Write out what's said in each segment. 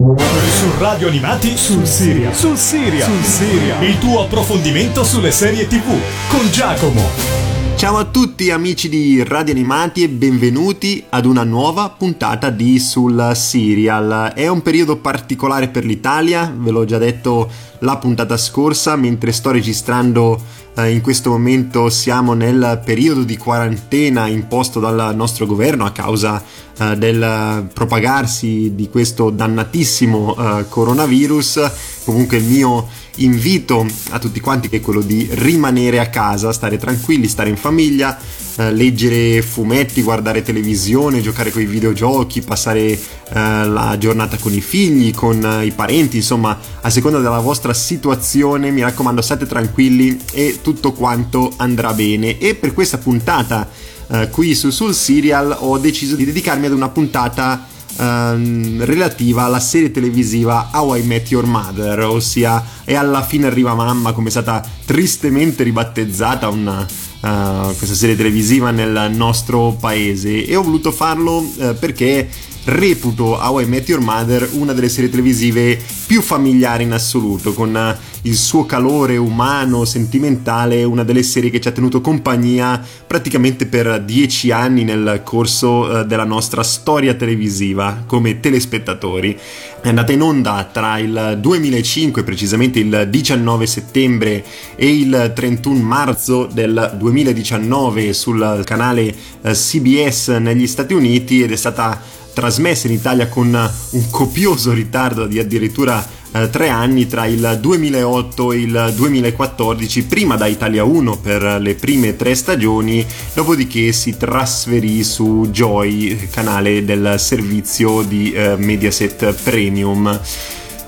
Su Radio Animati sul Siria. Sul Siria. Sul Siria. Il tuo approfondimento sulle serie TV con Giacomo. Ciao a tutti amici di Radio Animati e benvenuti ad una nuova puntata di Sul Serial. È un periodo particolare per l'Italia, ve l'ho già detto la puntata scorsa, mentre sto registrando eh, in questo momento siamo nel periodo di quarantena imposto dal nostro governo a causa eh, del propagarsi di questo dannatissimo eh, coronavirus. Comunque il mio invito a tutti quanti è quello di rimanere a casa, stare tranquilli, stare in famiglia, eh, leggere fumetti, guardare televisione, giocare con i videogiochi, passare eh, la giornata con i figli, con eh, i parenti, insomma, a seconda della vostra situazione, mi raccomando, state tranquilli e tutto quanto andrà bene. E per questa puntata eh, qui su Sul Serial ho deciso di dedicarmi ad una puntata ehm, relativa alla serie televisiva How I Met Your Mother, ossia E alla fine arriva mamma, come è stata tristemente ribattezzata una, uh, questa serie televisiva nel nostro paese. E ho voluto farlo uh, perché reputo How I Met Your Mother una delle serie televisive più familiari in assoluto, con eh, il suo calore umano, sentimentale, una delle serie che ci ha tenuto compagnia praticamente per dieci anni nel corso eh, della nostra storia televisiva come telespettatori. È andata in onda tra il 2005, precisamente il 19 settembre, e il 31 marzo del 2019 sul canale eh, CBS negli Stati Uniti ed è stata trasmessa in Italia con un copioso ritardo di addirittura eh, tre anni tra il 2008 e il 2014, prima da Italia 1 per le prime tre stagioni, dopodiché si trasferì su Joy, canale del servizio di eh, Mediaset Premium.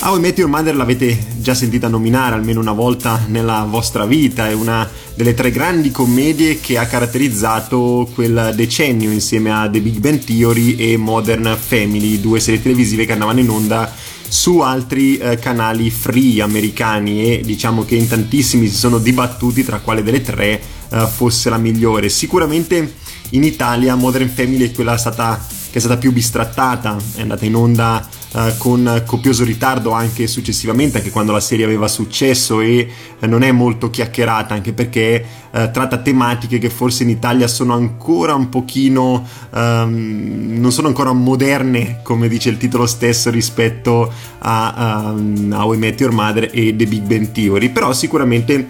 How I Met Your Mother l'avete già sentita nominare almeno una volta nella vostra vita, è una delle tre grandi commedie che ha caratterizzato quel decennio insieme a The Big Bang Theory e Modern Family, due serie televisive che andavano in onda su altri eh, canali free americani e diciamo che in tantissimi si sono dibattuti tra quale delle tre eh, fosse la migliore. Sicuramente in Italia Modern Family è quella stata, che è stata più bistrattata, è andata in onda uh, con copioso ritardo anche successivamente, anche quando la serie aveva successo e uh, non è molto chiacchierata, anche perché uh, tratta tematiche che forse in Italia sono ancora un pochino, um, non sono ancora moderne, come dice il titolo stesso, rispetto a um, How I Met Your Mother e The Big Bang Theory, però sicuramente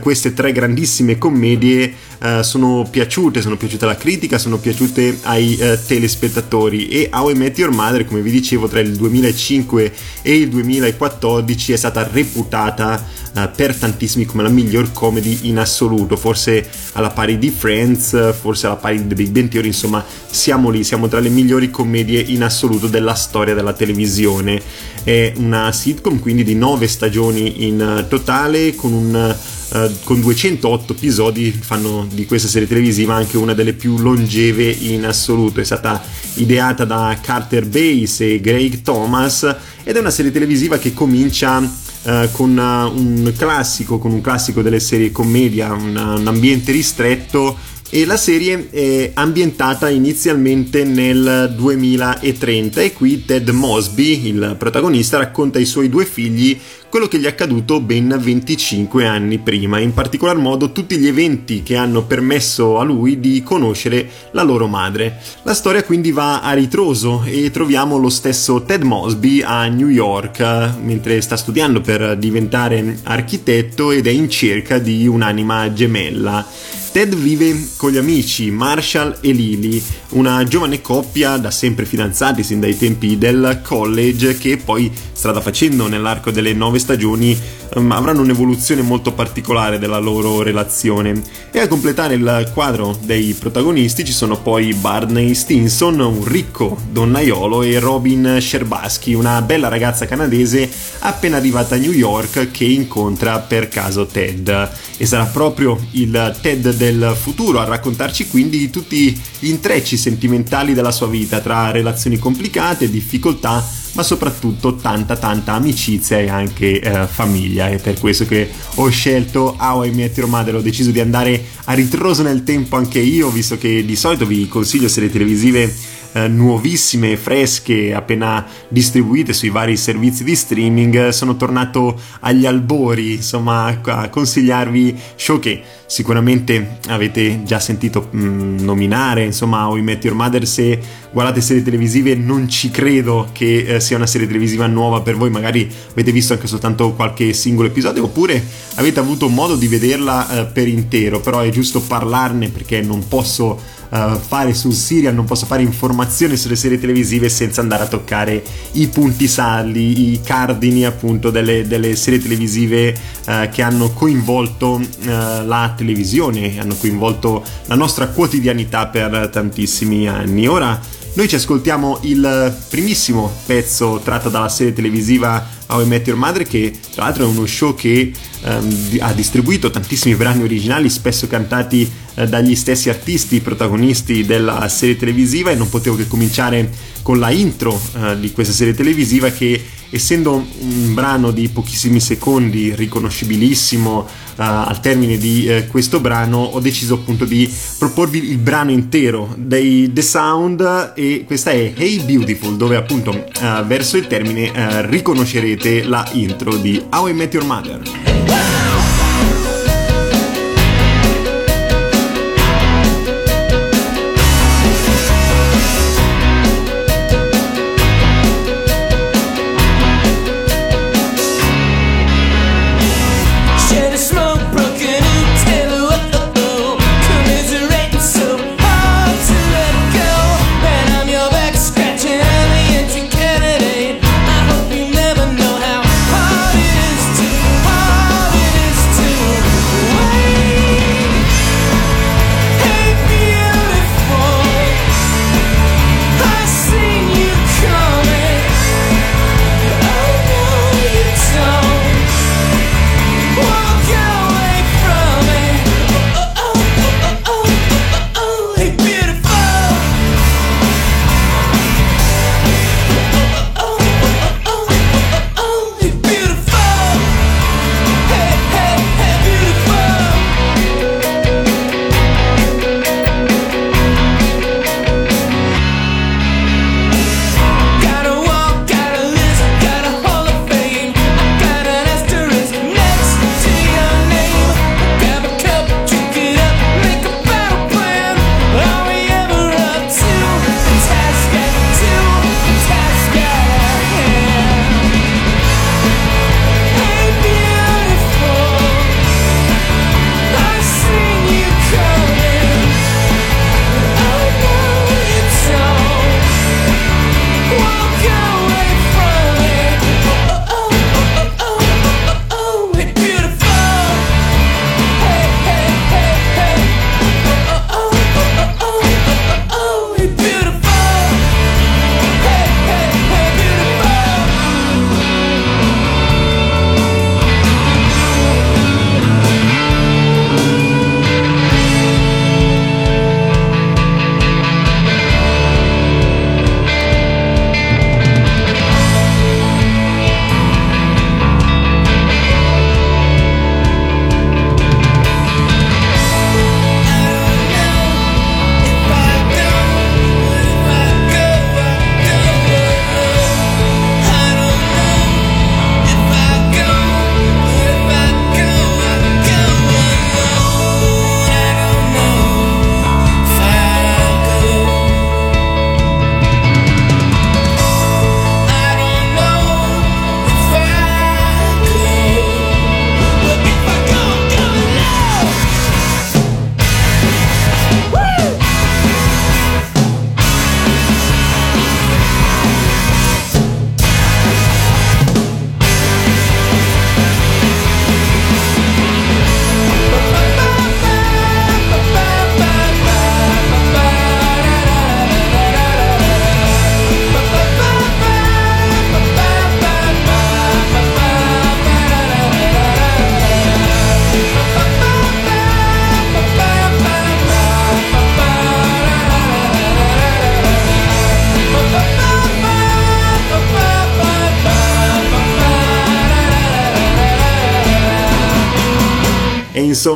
queste tre grandissime commedie sono piaciute, sono piaciute alla critica, sono piaciute ai telespettatori e How I Met Your Mother, come vi dicevo, tra il 2005 e il 2014 è stata reputata uh, per tantissimi come la miglior comedy in assoluto, forse alla pari di Friends, forse alla pari di The Big Bang Theory, insomma siamo lì, siamo tra le migliori commedie in assoluto della storia della televisione. È una sitcom quindi di 9 stagioni in totale con un Uh, con 208 episodi fanno di questa serie televisiva anche una delle più longeve in assoluto. È stata ideata da Carter Base e Greg Thomas ed è una serie televisiva che comincia uh, con uh, un classico, con un classico delle serie commedia, un ambiente ristretto e la serie è ambientata inizialmente nel 2030 e qui Ted Mosby, il protagonista, racconta ai suoi due figli quello che gli è accaduto ben 25 anni prima, in particolar modo tutti gli eventi che hanno permesso a lui di conoscere la loro madre. La storia quindi va a ritroso e troviamo lo stesso Ted Mosby a New York mentre sta studiando per diventare architetto ed è in cerca di un'anima gemella. Ted vive con gli amici Marshall e Lily, una giovane coppia da sempre fidanzati sin dai tempi del college che poi strada facendo nell'arco delle nove stagioni um, avranno un'evoluzione molto particolare della loro relazione. E a completare il quadro dei protagonisti ci sono poi Barney Stinson, un ricco donnaiolo, e Robin Sherbasky, una bella ragazza canadese appena arrivata a New York che incontra per caso Ted. E sarà proprio il Ted del futuro a raccontarci quindi di tutti gli intrecci sentimentali della sua vita tra relazioni complicate, difficoltà ma soprattutto tanta tanta amicizia e anche eh, famiglia. È per questo che ho scelto How I Met Your Mother. Ho deciso di andare a ritroso nel tempo anche io visto che di solito vi consiglio serie televisive eh, nuovissime, fresche, appena distribuite sui vari servizi di streaming, sono tornato agli albori, insomma, a consigliarvi show che sicuramente avete già sentito mh, mm, nominare, insomma, How I Met Your Mother, se guardate serie televisive non ci credo che eh, sia una serie televisiva nuova per voi, magari avete visto anche soltanto qualche singolo episodio oppure avete avuto modo di vederla eh, per intero, però è giusto parlarne perché non posso uh, fare sul serial, non posso fare informazioni sulle serie televisive senza andare a toccare i punti saldi, i cardini appunto delle, delle serie televisive uh, che hanno coinvolto uh, la televisione, hanno coinvolto la nostra quotidianità per tantissimi anni. Ora noi ci ascoltiamo il primissimo pezzo tratto dalla serie televisiva How I Met Your Mother che tra l'altro è uno show che um, ha distribuito tantissimi brani originali spesso cantati uh, dagli stessi artisti protagonisti della serie televisiva e non potevo che cominciare con la intro uh, di questa serie televisiva che essendo un brano di pochissimi secondi riconoscibilissimo uh, al termine di questo brano ho deciso appunto di proporvi il brano intero dei The Sound e questa è Hey Beautiful dove appunto verso il termine riconoscerete la intro di How I Met Your Mother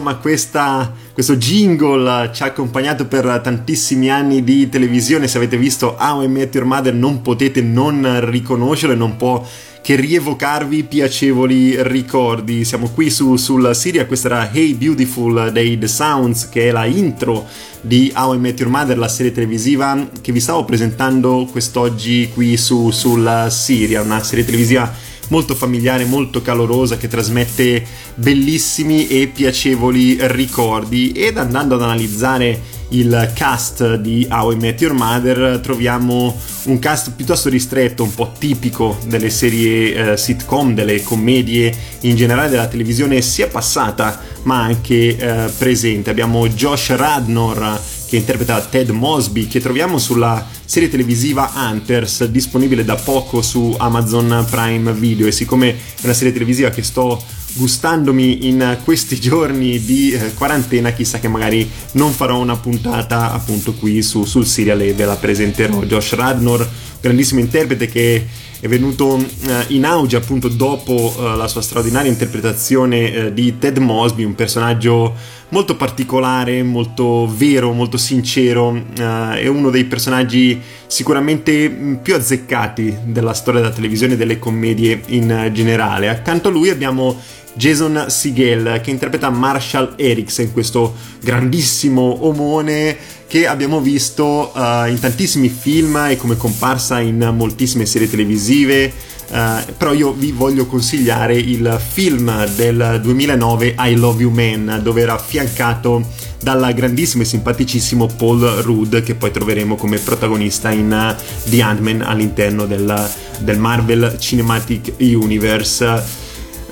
insomma questa, questo jingle ci ha accompagnato per tantissimi anni di televisione, se avete visto How I Met Your Mother non potete non riconoscerlo e non può che rievocarvi piacevoli ricordi. Siamo qui su, sul Siria, questa era Hey Beautiful dei The Sounds, che è la intro di How I Met Your Mother, la serie televisiva che vi stavo presentando quest'oggi qui su, sul Siria, una serie televisiva molto familiare, molto calorosa che trasmette bellissimi e piacevoli ricordi ed andando ad analizzare il cast di How I Met Your Mother troviamo un cast piuttosto ristretto, un po' tipico delle serie eh, sitcom, delle commedie in generale della televisione sia passata ma anche eh, presente. Abbiamo Josh Radnor che interpreta Ted Mosby, che troviamo sulla serie televisiva Hunters, disponibile da poco su Amazon Prime Video. E siccome è una serie televisiva che sto gustandomi in questi giorni di eh, quarantena, chissà che magari non farò una puntata appunto qui su, sul serial e ve la presenterò. Josh Radnor, grandissimo interprete che è venuto uh, in auge appunto dopo uh, la sua straordinaria interpretazione uh, di Ted Mosby, un personaggio molto particolare, molto vero, molto sincero, è uno dei personaggi sicuramente mm, più azzeccati della storia della televisione e delle commedie in generale. Accanto a lui abbiamo Jason Segel che interpreta Marshall Eriksen, questo grandissimo omone che abbiamo visto uh, in tantissimi film e come comparsa in moltissime serie televisive. Uh, però io vi voglio consigliare il film del 2009 I Love You Man dove era affiancato dal grandissimo e simpaticissimo Paul Rudd che poi troveremo come protagonista in uh, The Ant-Man all'interno del, del Marvel Cinematic Universe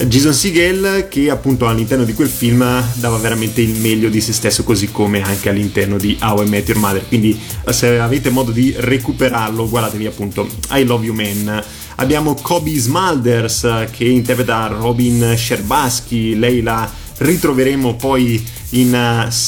Jason Segel che appunto all'interno di quel film dava veramente il meglio di se stesso così come anche all'interno di How I Met Your Mother. Quindi se avete modo di recuperarlo guardatevi appunto I Love You Man abbiamo Kobe Smulders che interpreta Robin Sherbasky lei la ritroveremo poi in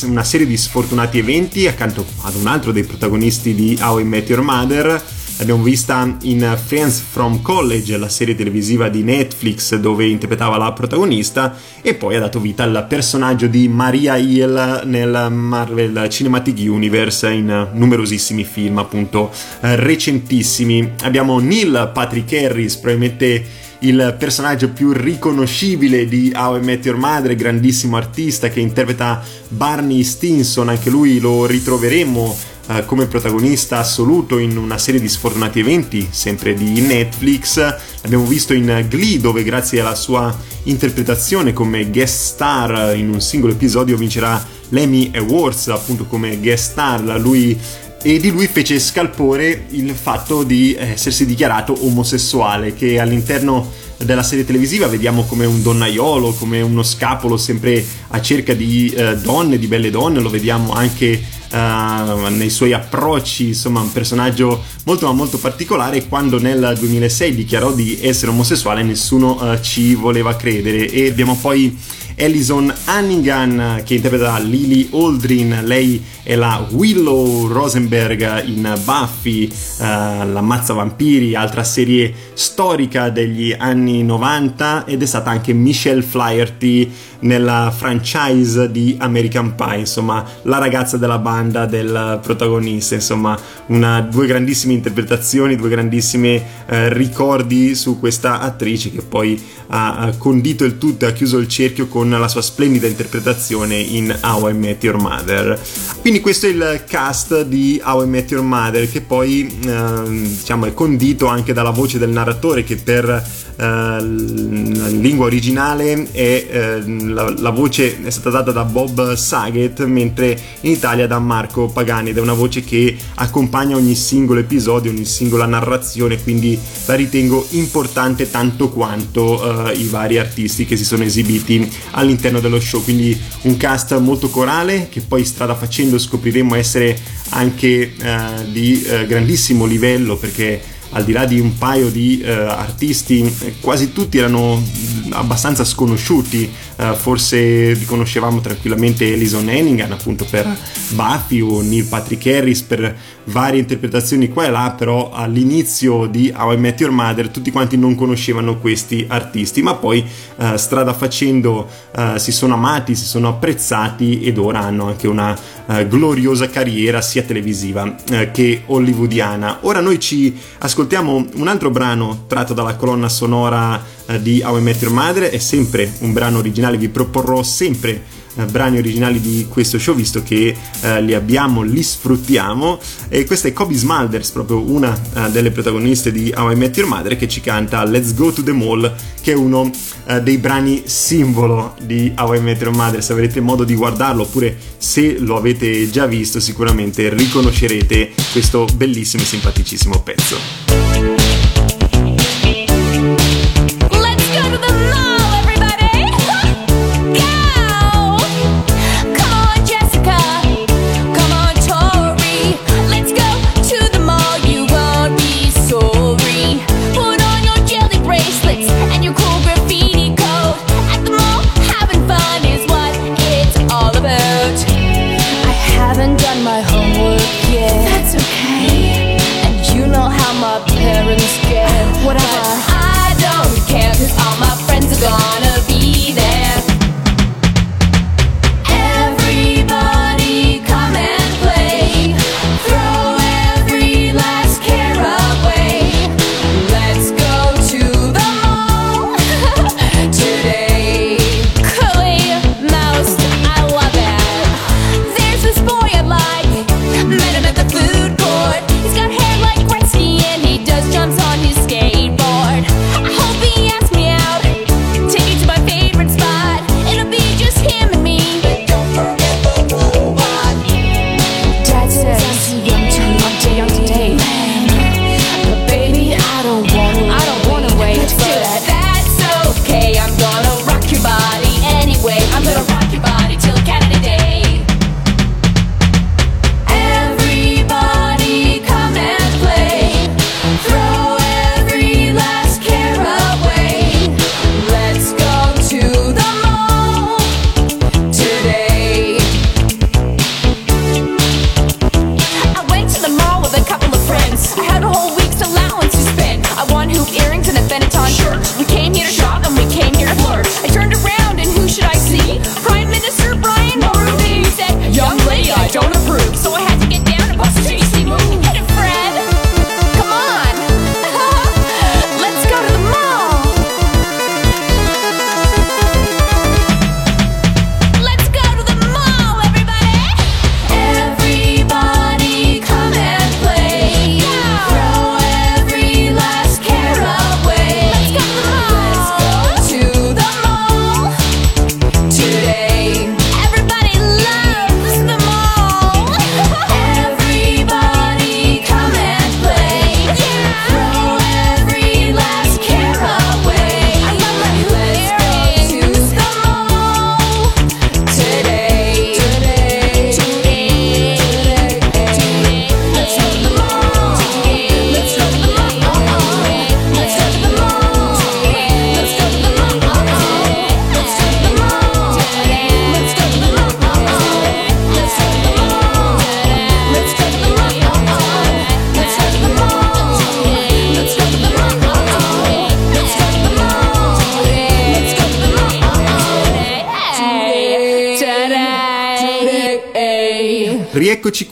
una serie di sfortunati eventi accanto ad un altro dei protagonisti di How I Met Your Mother L'abbiamo vista in Friends from College, la serie televisiva di Netflix dove interpretava la protagonista e poi ha dato vita al personaggio di Maria Hill nel Marvel Cinematic Universe in numerosissimi film appunto recentissimi. Abbiamo Neil Patrick Harris, probabilmente il personaggio più riconoscibile di How I Met Your Mother, grandissimo artista che interpreta Barney Stinson, anche lui lo ritroveremo eh, come protagonista assoluto in una serie di sfortunati eventi, sempre di Netflix. L'abbiamo visto in Glee, dove grazie alla sua interpretazione come guest star in un singolo episodio vincerà l'Emmy Awards, appunto come guest star. Lui e di lui fece scalpore il fatto di essersi dichiarato omosessuale, che all'interno della serie televisiva vediamo come un donnaiolo, come uno scapolo sempre a cerca di eh, donne, di belle donne, lo vediamo anche uh, nei suoi approcci, insomma un personaggio molto ma molto particolare quando nel 2006 dichiarò di essere omosessuale nessuno uh, ci voleva credere. E abbiamo poi Alison Hannigan che interpreta Lily Aldrin, lei è la Willow Rosenberg in Buffy, uh, l'Ammazza Vampiri, altra serie storica degli anni 90 ed è stata anche Michelle Flaherty nella franchise di American Pie, insomma la ragazza della banda del protagonista, insomma una, due grandissime interpretazioni, due grandissimi eh, ricordi su questa attrice che poi ha condito il tutto e ha chiuso il cerchio con la sua splendida interpretazione in How I Met Your Mother. Quindi questo è il cast di How I Met Your Mother che poi eh, diciamo è condito anche dalla voce del narratore che per eh, in lingua originale è, eh, la, la, voce è stata data da Bob Saget mentre in Italia da Marco Pagani ed è una voce che accompagna ogni singolo episodio, ogni singola narrazione quindi la ritengo importante tanto quanto eh, i vari artisti che si sono esibiti all'interno dello show. Quindi un cast molto corale che poi strada facendo scopriremo essere anche eh, di eh, grandissimo livello perché al di là di un paio di eh, artisti, quasi tutti erano abbastanza sconosciuti uh, forse riconoscevamo tranquillamente Alison Hennigan appunto per Buffy o Neil Patrick Harris per varie interpretazioni qua e là, però all'inizio di How I Met Your Mother tutti quanti non conoscevano questi artisti, ma poi uh, strada facendo uh, si sono amati, si sono apprezzati ed ora hanno anche una uh, gloriosa carriera sia televisiva che hollywoodiana. Ora noi ci ascoltiamo un altro brano tratto dalla colonna sonora di How I Met Your Mother, è sempre un brano originale, vi proporrò sempre eh, brani originali di questo show visto che eh, li abbiamo, li sfruttiamo. E questa è Kobe Smulders proprio una uh, delle protagoniste di How I Met Your Mother che ci canta Let's Go to the Mall che è uno uh, dei brani simbolo di How I Met Your Mother. Se avrete modo di guardarlo oppure se lo avete già visto sicuramente riconoscerete questo bellissimo e simpaticissimo pezzo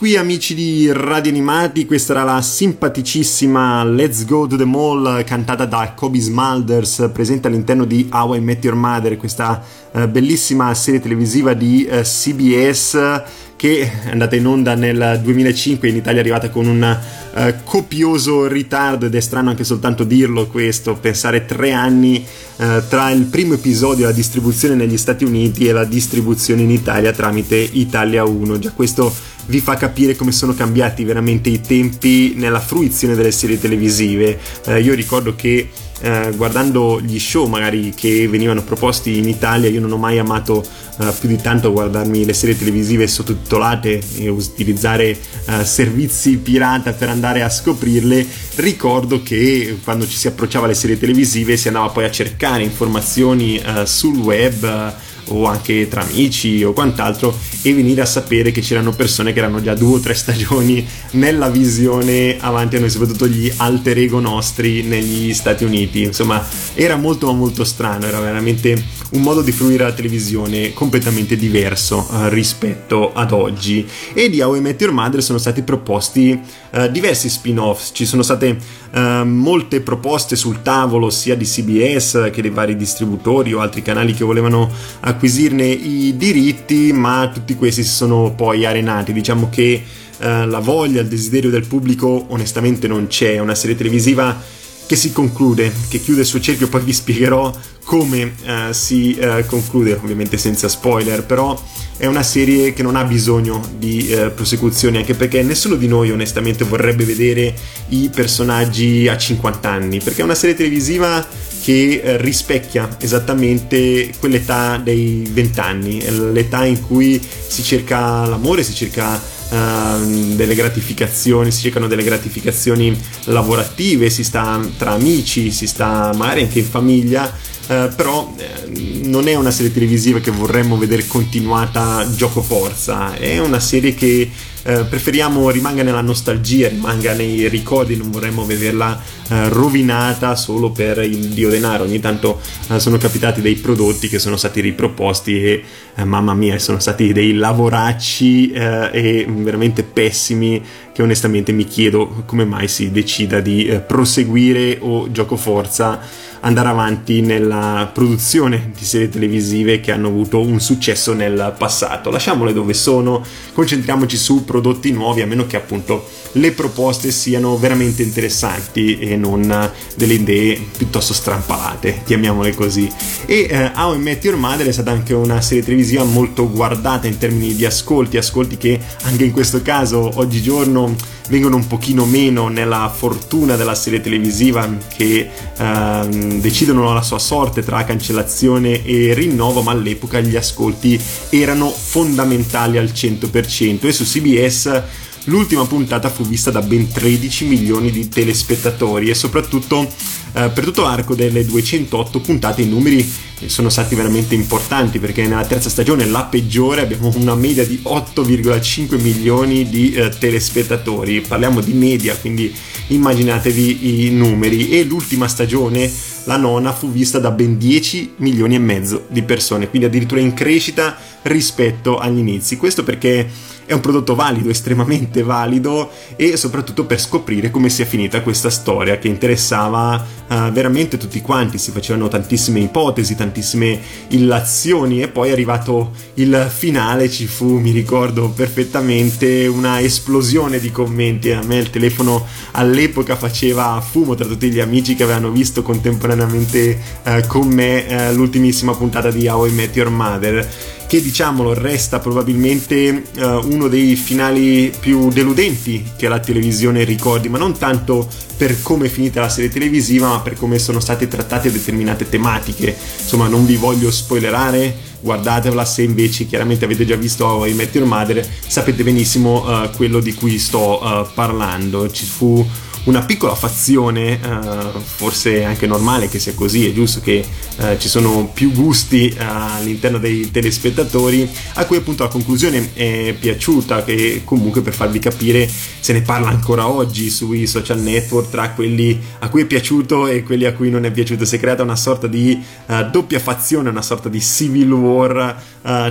qui amici di Radio Animati, questa era la simpaticissima Let's Go to the Mall cantata da Kobe Smulders, presente all'interno di How I Met Your Mother, questa uh, bellissima serie televisiva di eh, CBS che è andata in onda nel 2005 in Italia è arrivata con un uh, copioso ritardo ed è strano anche soltanto dirlo questo, pensare tre anni uh, tra il primo episodio la distribuzione negli Stati Uniti e la distribuzione in Italia tramite Italia 1, già questo vi fa capire come sono cambiati veramente i tempi nella fruizione delle serie televisive. Uh, io ricordo che eh, guardando gli show magari che venivano proposti in Italia io non ho mai amato eh, più di tanto guardarmi le serie televisive sottotitolate e utilizzare eh, servizi pirata per andare a scoprirle ricordo che quando ci si approcciava alle serie televisive si andava poi a cercare informazioni eh, sul web o anche tra amici o quant'altro e venire a sapere che c'erano persone che erano già due o tre stagioni nella visione avanti a noi, soprattutto gli alter ego nostri negli Stati Uniti. Insomma, era molto molto strano, era veramente un modo di fruire la televisione completamente diverso uh, rispetto ad oggi. E di How I Met Your Mother sono stati proposti uh, diversi spin-off, ci sono state uh, molte proposte sul tavolo sia di CBS che dei vari distributori o altri canali che volevano acquisirne i diritti, ma tutti questi si sono poi arenati. Diciamo che la voglia, il desiderio del pubblico onestamente non c'è, è una serie televisiva che si conclude, che chiude il suo cerchio, poi vi spiegherò come uh, si uh, conclude, ovviamente senza spoiler, però è una serie che non ha bisogno di uh, prosecuzioni, anche perché nessuno di noi onestamente vorrebbe vedere i personaggi a 50 anni, perché è una serie televisiva che rispecchia esattamente quell'età dei 20 anni, l'età in cui si cerca l'amore, si cerca Uh, delle gratificazioni, si cercano delle gratificazioni lavorative, si sta tra amici, si sta magari anche in famiglia Uh, però eh, non è una serie televisiva che vorremmo vedere continuata gioco forza, è una serie che eh, preferiamo rimanga nella nostalgia, rimanga nei ricordi, non vorremmo vederla eh, rovinata solo per il dio denaro. Ogni tanto eh, sono capitati dei prodotti che sono stati riproposti e eh, mamma mia, sono stati dei lavoracci e veramente pessimi che onestamente mi chiedo come mai si decida di proseguire o gioco forza andare avanti nella produzione di serie televisive che hanno avuto un successo nel passato. Lasciamole dove sono, concentriamoci su prodotti nuovi, a meno che appunto le proposte siano veramente interessanti e non delle idee piuttosto strampalate, chiamiamole così. E eh, How I Met Your Mother è stata anche una serie televisiva molto guardata in termini di ascolti, ascolti che anche in questo caso oggigiorno vengono un pochino meno nella fortuna della serie televisiva che ehm, decidono la sua sorte tra cancellazione e rinnovo, ma all'epoca gli ascolti erano fondamentali al 100% e su CBS l'ultima puntata fu vista da ben 13 milioni di telespettatori e soprattutto eh, per tutto l'arco delle 208 puntate i numeri sono stati veramente importanti perché nella terza stagione, la peggiore, abbiamo una media di 8,5 milioni di eh, telespettatori. Parliamo di media, quindi immaginatevi i numeri. E l'ultima stagione, la nona, fu vista da ben 10 milioni e mezzo di persone, quindi addirittura in crescita rispetto agli inizi. Questo perché è un prodotto valido, estremamente valido e soprattutto per scoprire come sia finita questa storia che interessava uh, veramente tutti quanti, si facevano tantissime ipotesi, tantissime illazioni e poi è arrivato il finale, ci fu, mi ricordo perfettamente, una esplosione di commenti, a me il telefono all'epoca faceva fumo tra tutti gli amici che avevano visto contemporaneamente uh, con me uh, l'ultimissima puntata di How I Met Your Mother che diciamolo resta probabilmente uh, uno dei finali più deludenti che la televisione ricordi, ma non tanto per come è finita la serie televisiva, ma per come sono state trattate determinate tematiche. Insomma, non vi voglio spoilerare, guardatevela se invece chiaramente avete già visto I Met Your Mother, sapete benissimo uh, quello di cui sto uh, parlando. Ci fu una piccola fazione, uh, forse anche normale che sia così, è giusto che uh, ci sono più gusti uh, all'interno dei telespettatori, a cui appunto la conclusione è piaciuta, che comunque per farvi capire se ne parla ancora oggi sui social network tra quelli a cui è piaciuto e quelli a cui non è piaciuto, si è creata una sorta di doppia fazione, una sorta di civil war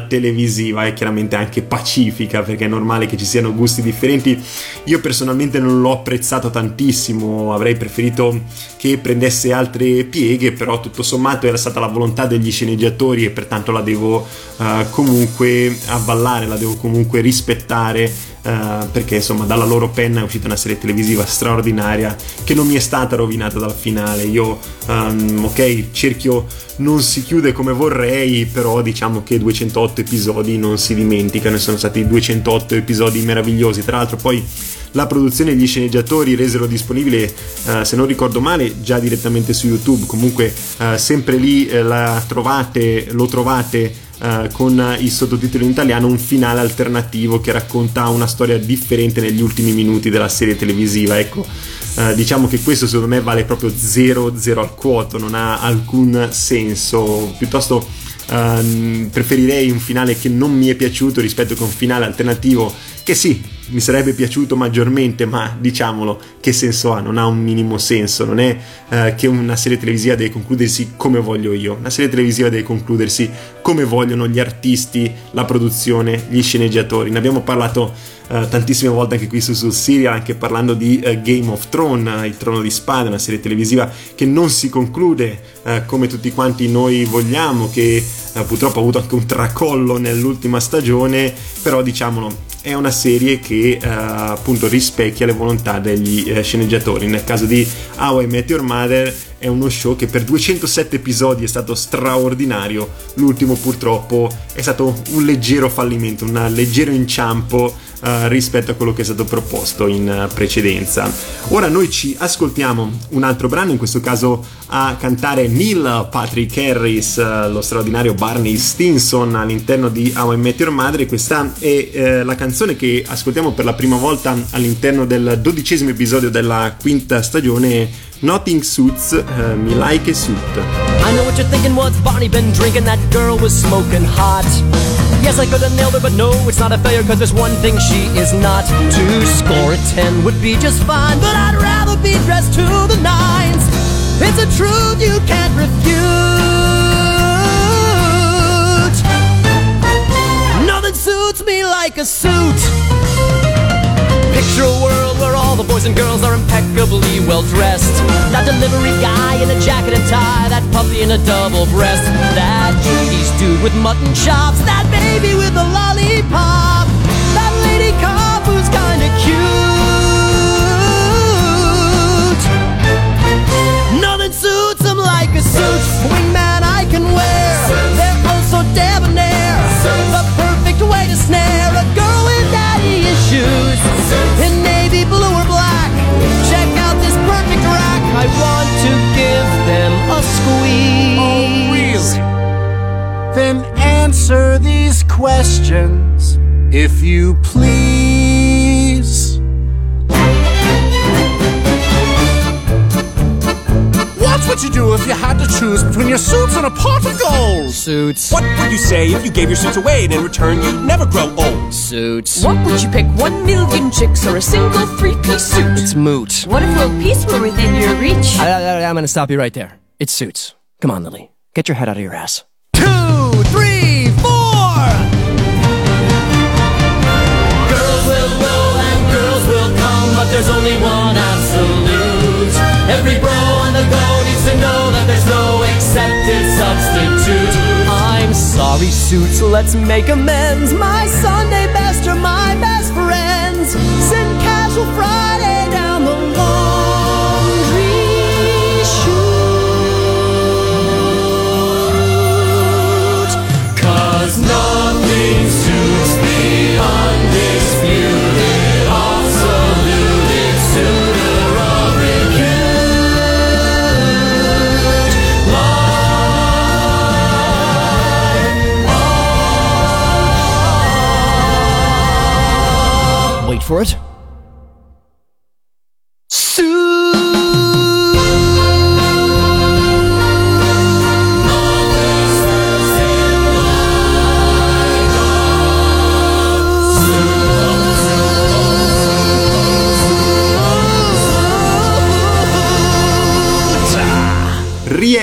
televisiva e chiaramente anche pacifica, perché è normale che ci siano gusti differenti. Io personalmente non l'ho apprezzato tantissimo tantissimo, avrei preferito che prendesse altre pieghe, però tutto sommato era stata la volontà degli sceneggiatori e pertanto la devo uh, comunque avvallare, la devo comunque rispettare Uh, perché insomma dalla loro penna è uscita una serie televisiva straordinaria che non mi è stata rovinata dal finale. Io, um, ok, cerchio non si chiude come vorrei, però diciamo che 208 episodi non si dimenticano e sono stati 208 episodi meravigliosi. Tra l'altro poi la produzione e gli sceneggiatori resero disponibile, uh, se non ricordo male, già direttamente su YouTube. Comunque, uh, sempre lì la trovate, lo trovate. Con il sottotitolo in italiano un finale alternativo che racconta una storia differente negli ultimi minuti della serie televisiva. Ecco diciamo che questo secondo me vale proprio 0-0 al quoto non ha alcun senso. Piuttosto uh, preferirei un finale che non mi è piaciuto rispetto che un finale alternativo che sì, mi sarebbe piaciuto maggiormente, ma diciamolo, che senso ha? Non ha un minimo senso, non è uh, che una serie televisiva deve concludersi come voglio io, una serie televisiva deve concludersi come vogliono gli artisti, la produzione, gli sceneggiatori. Ne abbiamo parlato uh, tantissime volte anche qui su Sul Serial, anche parlando di uh, Game of Thrones, il trono di spada, una serie televisiva che non si conclude come tutti quanti noi vogliamo, che purtroppo ha avuto anche un tracollo nell'ultima stagione, però diciamolo, è una serie che uh, appunto rispecchia le volontà degli uh, sceneggiatori. Nel caso di How I Met Your Mother è uno show che per 207 episodi è stato straordinario, l'ultimo purtroppo è stato un leggero fallimento, un leggero inciampo uh, rispetto a quello che è stato proposto in precedenza. Ora noi ci ascoltiamo un altro brano, in questo caso a cantare Neil Patrick Harris, uh, lo straordinario Barney Stinson all'interno di How I Met Your Mother. Questa è la canzone che ascoltiamo per la prima volta all'interno del dodicesimo episodio della quinta stagione Nothing suits uh, me like a suit. I know what you're thinking, what's Barney been drinking? That girl was smoking hot. Yes, I could have nailed her, but no, it's not a failure, cause there's one thing she is not. To score a 10 would be just fine, but I'd rather be dressed to the nines. It's a truth you can't refute. Nothing suits me like a suit. Picture a world where all the boys and girls are impeccably well dressed. That delivery guy in a jacket and tie, that puppy in a double breast, that 80s dude with mutton chops, that baby with a lollipop, that lady cop who's kinda cute. Nothing suits them like a suit, wingman I can wear. They're oh so debonair, the perfect way to snare a girl with daddy issues questions, if you please. What would you do if you had to choose between your suits and a pot of gold? Suits. What would you say if you gave your suits away and in return you'd never grow old? Suits. What would you pick, one million chicks or a single three-piece suit? It's moot. What if world peace were within your reach? I, I, I'm gonna stop you right there. It's suits. Come on, Lily. Get your head out of your ass. Two, three, four! There's only one absolute. Every bro on the go needs to know that there's no accepted substitute. I'm sorry, suits, let's make amends. My Sunday best are for it.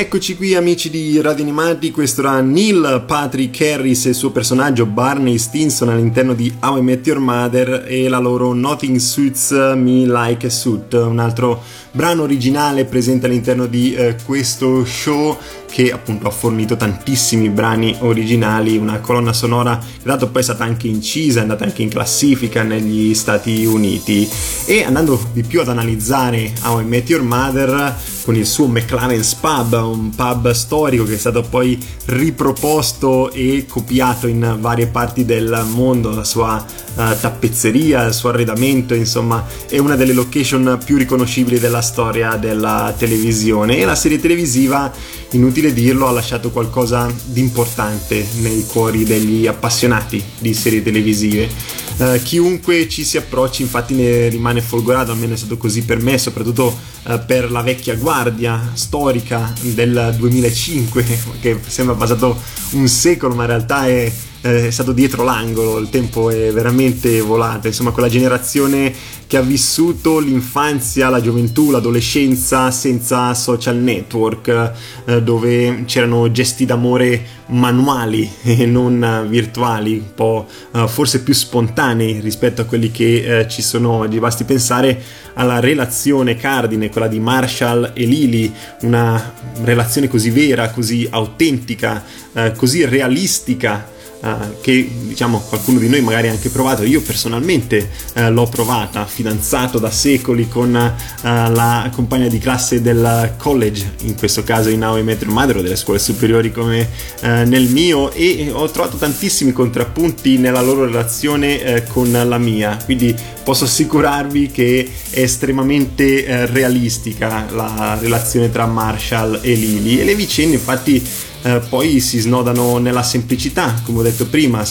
Rieccoci qui amici di Radio Animati, questo era Neil Patrick Harris e il suo personaggio Barney Stinson all'interno di How I Met Your Mother e la loro Nothing Suits Me Like a Suit, un altro brano originale presente all'interno di eh, questo show che appunto ha fornito tantissimi brani originali, una colonna sonora che dato poi è stata anche incisa, è andata anche in classifica negli Stati Uniti. E andando di più ad analizzare How I Met Your Mother con il suo McLaren's Pub, un pub storico che è stato poi riproposto e copiato in varie parti del mondo, la sua uh, tappezzeria, il suo arredamento, insomma è una delle location più riconoscibili della storia della televisione. E la serie televisiva inutile dirlo, ha lasciato qualcosa di importante nei cuori degli appassionati di serie televisive. Uh, chiunque ci si approcci infatti ne rimane folgorato, almeno è stato così per me, soprattutto uh, per la vecchia guardia storica del 2005, che sembra passato un secolo, ma in realtà è è stato dietro l'angolo, il tempo è veramente volato, insomma quella generazione che ha vissuto l'infanzia, la gioventù, l'adolescenza senza social network, eh, dove c'erano gesti d'amore manuali e non virtuali, un po' eh, forse più spontanei rispetto a quelli che eh, ci sono oggi. Basti pensare alla relazione cardine, quella di Marshall e Lily, una relazione così vera, così autentica, eh, così realistica uh, che diciamo qualcuno di noi magari ha anche provato, io personalmente uh, l'ho provata, fidanzato da secoli con uh, la compagna di classe del college, in questo caso in Now I Met Your Mother o delle scuole superiori come nel mio e ho trovato tantissimi contrappunti nella loro relazione con la mia, quindi posso assicurarvi che è estremamente realistica la relazione tra Marshall e Lily. E le vicende infatti eh, poi si snodano nella semplicità, come ho detto prima,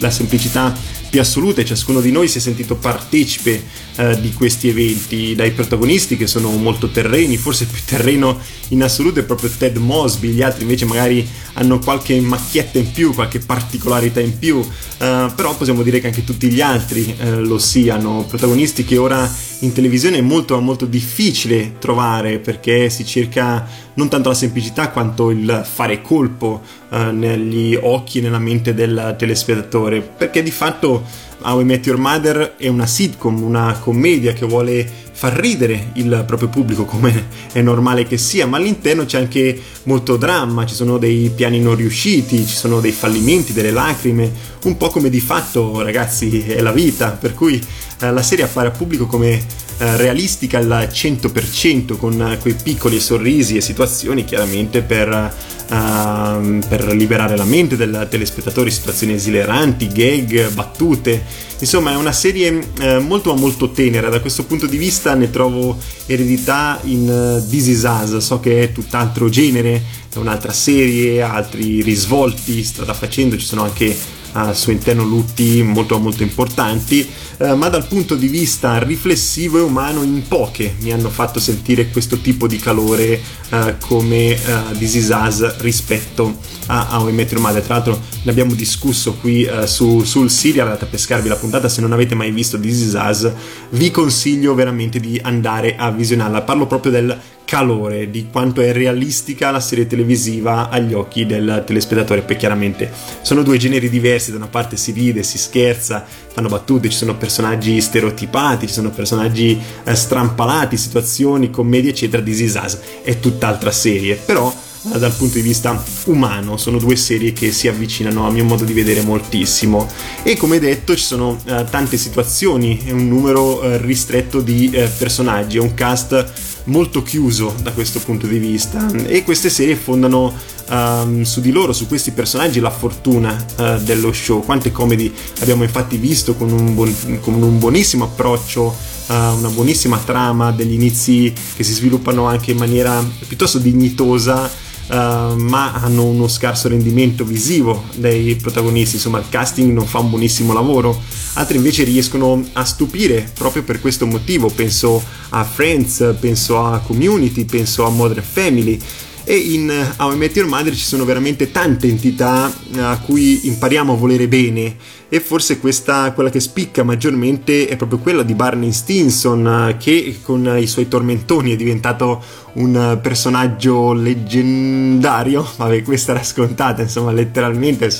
la semplicità più assolute, ciascuno di noi si è sentito partecipe eh, di questi eventi, dai protagonisti che sono molto terreni, forse più terreno in assoluto è proprio Ted Mosby, gli altri invece magari hanno qualche macchietta in più, qualche particolarità in più, eh, però possiamo dire che anche tutti gli altri eh, lo siano, protagonisti che ora in televisione è molto molto difficile trovare perché si cerca non tanto la semplicità quanto il fare colpo eh, negli occhi nella mente del telespettatore, perché di fatto How I Met Your Mother è una sitcom, una commedia che vuole far ridere il proprio pubblico come è normale che sia, ma all'interno c'è anche molto dramma, ci sono dei piani non riusciti, ci sono dei fallimenti, delle lacrime, un po' come di fatto ragazzi è la vita, per cui eh, la serie appare al pubblico come eh, realistica al 100% con quei piccoli sorrisi e situazioni chiaramente per, uh, per liberare la mente del telespettatore, situazioni esileranti, gag, battute. Insomma è una serie uh, molto molto tenera, da questo punto di vista ne trovo eredità in uh, This Is Us, so che è tutt'altro genere, è un'altra serie, altri risvolti strada facendo, ci sono anche al suo interno lutti molto molto importanti, eh, ma dal punto di vista riflessivo e umano in poche mi hanno fatto sentire questo tipo di calore eh, come eh, This Is Us rispetto a Met Your Mother. Tra l'altro ne abbiamo discusso qui eh, su, sul serial, andate a pescarvi la puntata, se non avete mai visto This Is Us vi consiglio veramente di andare a visionarla. Parlo proprio del calore, di quanto è realistica la serie televisiva agli occhi del telespettatore, poi chiaramente sono due generi diversi, da una parte si ride, si scherza, fanno battute, ci sono personaggi stereotipati, ci sono personaggi eh, strampalati, situazioni, commedie eccetera, This Is Us è tutt'altra serie, però eh, dal punto di vista umano sono due serie che si avvicinano a mio modo di vedere moltissimo. E come detto ci sono eh, tante situazioni e un numero eh, ristretto di eh, personaggi è un cast molto chiuso da questo punto di vista e queste serie fondano um, su di loro, su questi personaggi, la fortuna uh, dello show. Quante comedy abbiamo infatti visto con un, buon, con un buonissimo approccio, uh, una buonissima trama, degli inizi che si sviluppano anche in maniera piuttosto dignitosa Uh, ma hanno uno scarso rendimento visivo dei protagonisti, insomma il casting non fa un buonissimo lavoro, altri invece riescono a stupire proprio per questo motivo, penso a Friends, penso a Community, penso a Modern Family e in How I Met Your Mother ci sono veramente tante entità a cui impariamo a volere bene. E forse questa, quella che spicca maggiormente è proprio quella di Barney Stinson che con i suoi tormentoni è diventato un personaggio leggendario, vabbè questa era scontata insomma letteralmente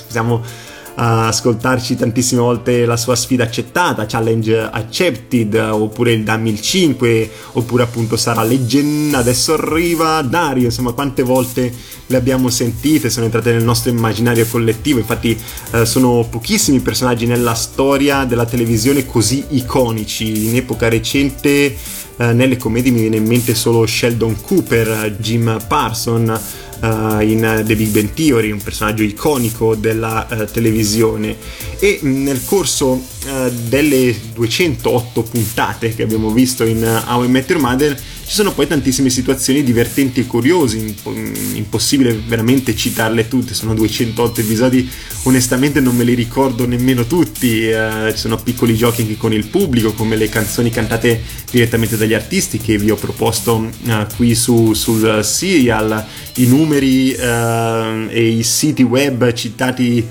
ascoltarci tantissime volte la sua sfida accettata, challenge accepted, oppure il dammi il 5, oppure appunto sarà legend, adesso arriva Dario, insomma quante volte le abbiamo sentite, sono entrate nel nostro immaginario collettivo, infatti eh, sono pochissimi personaggi nella storia della televisione così iconici, in epoca recente eh, nelle commedie mi viene in mente solo Sheldon Cooper, Jim Parson, uh, in The Big Bang Theory, un personaggio iconico della uh, televisione. E nel corso uh, delle 208 puntate che abbiamo visto in How I Met Your Mother ci sono poi tantissime situazioni divertenti e curiose, impossibile veramente citarle tutte, sono 208 episodi, onestamente non me li ricordo nemmeno tutti, eh, ci sono piccoli giochi anche con il pubblico, come le canzoni cantate direttamente dagli artisti che vi ho proposto eh, qui su, sul serial, i numeri eh, e i siti web citati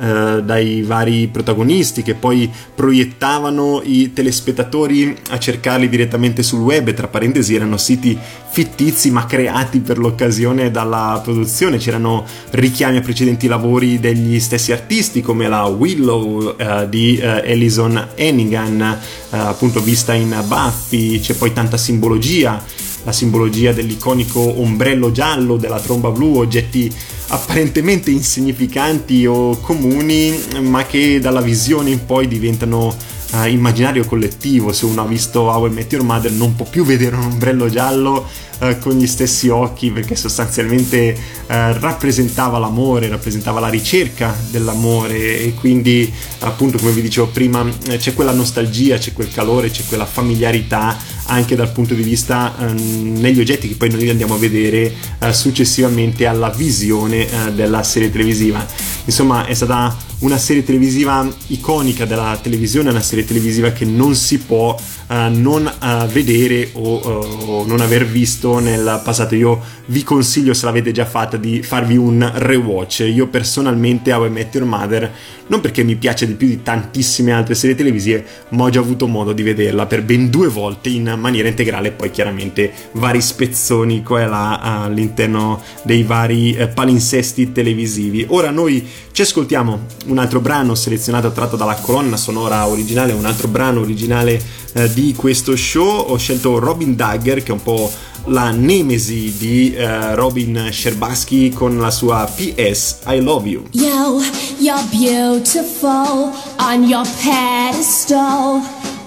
eh, dai vari protagonisti che poi proiettavano i telespettatori a cercarli direttamente sul web, tra parentesi erano siti fittizi ma creati per l'occasione dalla produzione, c'erano richiami a precedenti lavori degli stessi artisti come la Willow uh, di uh, Ellison Hennigan, appunto vista in Buffy, c'è poi tanta simbologia la simbologia dell'iconico ombrello giallo, della tromba blu, oggetti apparentemente insignificanti o comuni, ma che dalla visione in poi diventano uh, immaginario collettivo. Se uno ha visto How I Met Your Mother non può più vedere un ombrello giallo uh, con gli stessi occhi perché sostanzialmente uh, rappresentava l'amore, rappresentava la ricerca dell'amore e quindi appunto come vi dicevo prima c'è quella nostalgia, c'è quel calore, c'è quella familiarità anche dal punto di vista um, negli oggetti che poi noi andiamo a vedere uh, successivamente alla visione uh, della serie televisiva. Insomma, è stata una serie televisiva iconica della televisione, una serie televisiva che non si può uh, non uh, vedere o, uh, o, non aver visto nel passato. Io vi consiglio, se l'avete già fatta, di farvi un rewatch. Io personalmente How I Met Your Mother, non perché mi piace di più di tantissime altre serie televisive, ma ho già avuto modo di vederla per ben due volte in maniera integrale poi chiaramente vari spezzoni qua e là all'interno dei vari eh, palinsesti televisivi. Ora noi ci ascoltiamo un altro brano selezionato tratto dalla colonna sonora originale, un altro brano originale eh, di questo show. Ho scelto Robin Dagger, che è un po' la nemesi di uh, Robin Sherbasky con la sua PS I Love You. Yo, you're beautiful on your pedestal.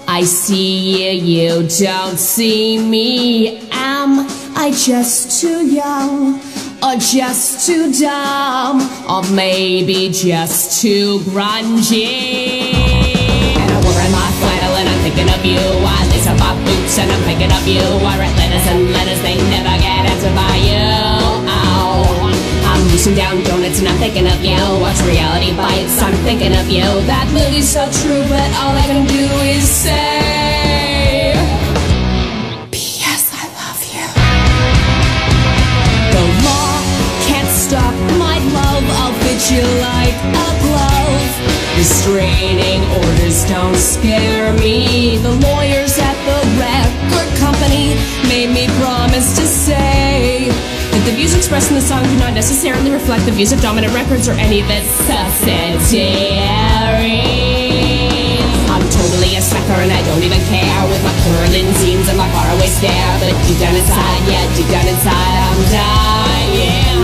I see you, you don't see me. Am I just too young? Or just too dumb? Or maybe just too grungy? And I'm wearing my flannel and I'm thinking of you. I lace up my boots and I'm thinking of you. I write letters and letters, they never get answered by you. Oh, I'm loosening down donuts and I'm thinking of you. Watch reality bites, I'm thinking of you. That movie's so true, but all I can do is say. You like a glove. Restraining orders don't scare me. The lawyers at the record company made me promise to say that the views expressed in the song do not necessarily reflect the views of dominant records or any of its subsidiaries. I'm totally a sucker and I don't even care with my curling zines and my faraway stare. But deep down inside, yeah, deep down inside, I'm dying.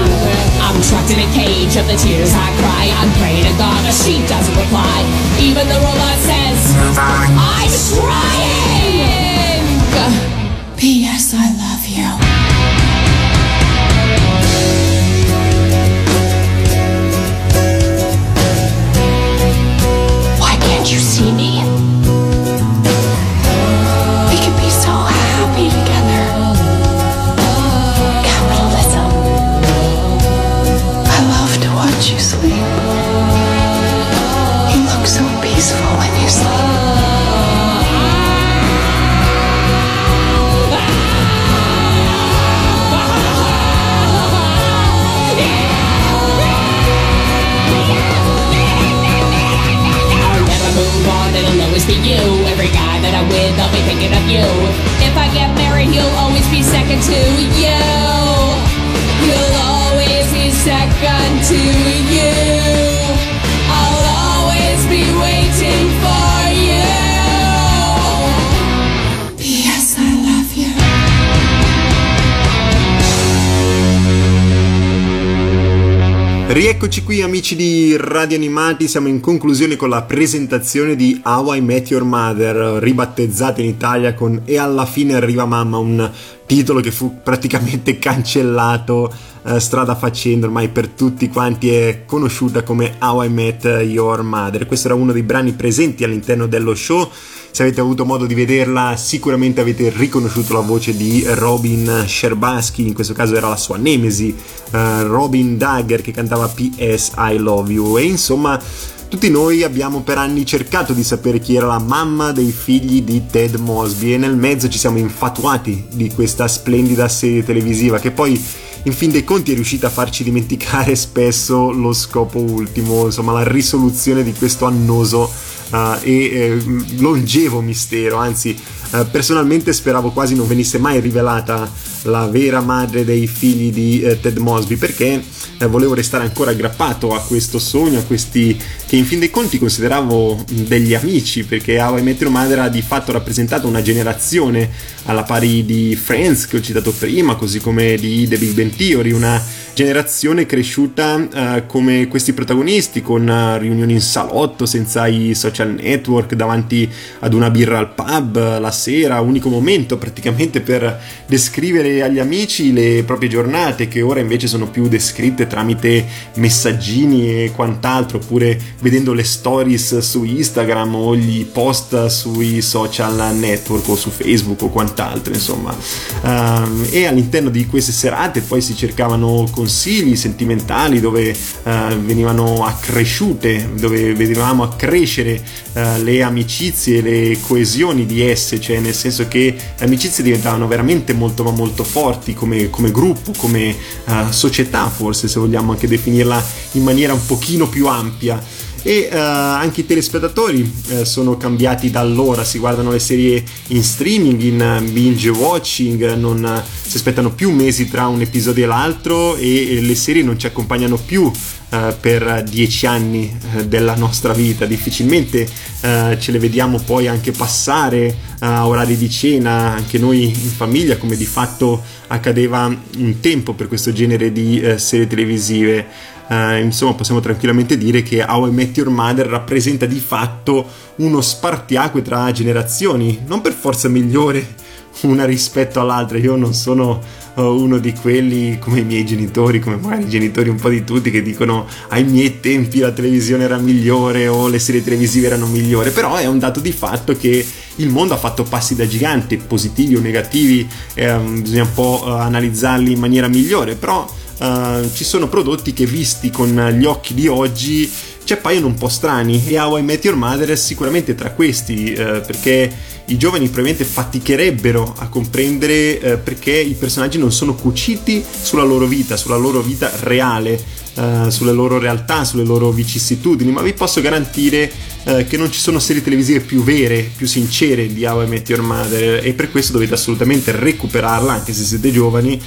I'm trapped in a cage of the tears I cry. I'm praying to God, but she doesn't reply. Even the robot says, I'm trying. With, I'll be thinking of you. If I get married, he'll always be second to you. Rieccoci qui amici di Radio Animati, siamo in conclusione con la presentazione di How I Met Your Mother, ribattezzata in Italia con E alla fine arriva mamma, un titolo che fu praticamente cancellato eh, strada facendo ormai per tutti quanti è conosciuta come How I Met Your Mother. Questo era uno dei brani presenti all'interno dello show se avete avuto modo di vederla sicuramente avete riconosciuto la voce di Robin Sherbasky, in questo caso era la sua nemesi, uh, Robin Dagger che cantava PS I Love You. E insomma tutti noi abbiamo per anni cercato di sapere chi era la mamma dei figli di Ted Mosby e nel mezzo ci siamo infatuati di questa splendida serie televisiva che poi in fin dei conti è riuscita a farci dimenticare spesso lo scopo ultimo, insomma la risoluzione di questo annoso uh, e eh, longevo mistero, anzi uh, personalmente speravo quasi non venisse mai rivelata la vera madre dei figli di uh, Ted Mosby perché eh, volevo restare ancora aggrappato a questo sogno, a questi che in fin dei conti consideravo degli amici, perché How I Met Your Mother ha di fatto rappresentato una generazione alla pari di Friends che ho citato prima, così come di The Big Bang Theory, una generazione cresciuta uh, come questi protagonisti con uh, riunioni in salotto senza i social network davanti ad una birra al pub la sera unico momento praticamente per descrivere agli amici le proprie giornate che ora invece sono più descritte tramite messaggini e quant'altro oppure vedendo le stories su Instagram o gli post sui social network o su Facebook o quant'altro insomma. Uh, e all'interno di queste serate poi si cercavano con consigli sentimentali dove uh, venivano accresciute, dove vedevamo accrescere uh, le amicizie le coesioni di esse, cioè nel senso che le amicizie diventavano veramente molto ma molto forti come, come gruppo, come uh, società forse se vogliamo anche definirla in maniera un pochino più ampia e uh, anche i telespettatori uh, sono cambiati da allora, si guardano le serie in streaming, in binge watching, non si aspettano più mesi tra un episodio e l'altro e, e le serie non ci accompagnano più per dieci anni della nostra vita, difficilmente ce le vediamo poi anche passare a orari di cena, anche noi in famiglia, come di fatto accadeva un tempo per questo genere di serie televisive eh, insomma possiamo tranquillamente dire che How I Met Your Mother rappresenta di fatto uno spartiacque tra generazioni, non per forza migliore una rispetto all'altra, io non sono uh, uno di quelli come i miei genitori, come magari i genitori un po' di tutti che dicono ai miei tempi la televisione era migliore o le serie televisive erano migliori, però è un dato di fatto che il mondo ha fatto passi da gigante, positivi o negativi, eh, bisogna un po' uh, analizzarli in maniera migliore, però uh, ci sono prodotti che visti con gli occhi di oggi ci appaiono un po' strani. E How I Met Your Mother è sicuramente tra questi uh, perché i giovani probabilmente faticherebbero a comprendere uh, perché i personaggi non sono cuciti sulla loro vita, sulla loro vita reale Uh, sulle loro realtà, sulle loro vicissitudini, ma vi posso garantire uh, che non ci sono serie televisive più vere, più sincere di How I Met Your Mother e per questo dovete assolutamente recuperarla, anche se siete giovani.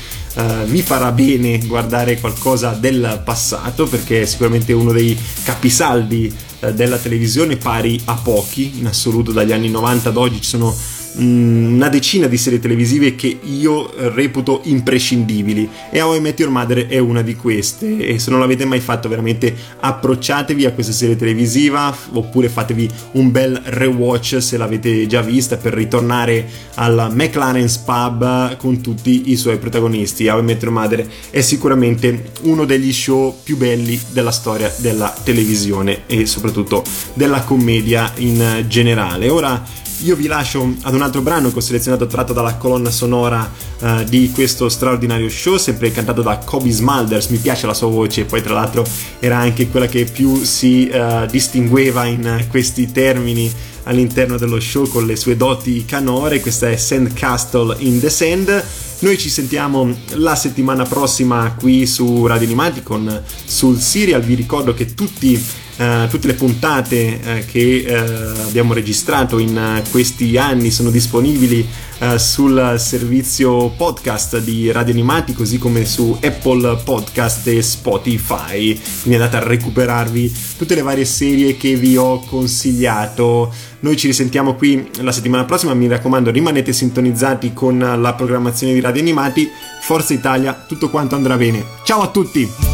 Vi farà bene guardare qualcosa del passato perché è sicuramente uno dei capisaldi della televisione pari a pochi in assoluto dagli anni 90 ad oggi ci sono una decina di serie televisive che io reputo imprescindibili. E How I Met Your Mother è una di queste. E se non l'avete mai fatto veramente approcciatevi a questa serie televisiva oppure fatevi un bel rewatch se l'avete già vista per ritornare al McLaren's Pub con tutti i suoi protagonisti. How I Met Your Mother è sicuramente uno degli show più belli della storia della televisione e soprattutto della commedia in generale. Ora io vi lascio ad un altro brano che ho selezionato tratto dalla colonna sonora uh, di questo straordinario show, sempre cantato da Kobe Smulders. Mi piace la sua voce, poi tra l'altro era anche quella che più si uh, distingueva in questi termini all'interno dello show con le sue doti canore. Questa è Sand Castle in the Sand. Noi ci sentiamo la settimana prossima qui su Radio Animati con sul serial. Vi ricordo che tutti Uh, tutte le puntate uh, che uh, abbiamo registrato in questi anni sono disponibili sul servizio podcast di Radio Animati così come su Apple Podcast e Spotify. Quindi andate a recuperarvi tutte le varie serie che vi ho consigliato. Noi ci risentiamo qui la settimana prossima. Mi raccomando rimanete sintonizzati con la programmazione di Radio Animati. Forza Italia tutto quanto andrà bene. Ciao a tutti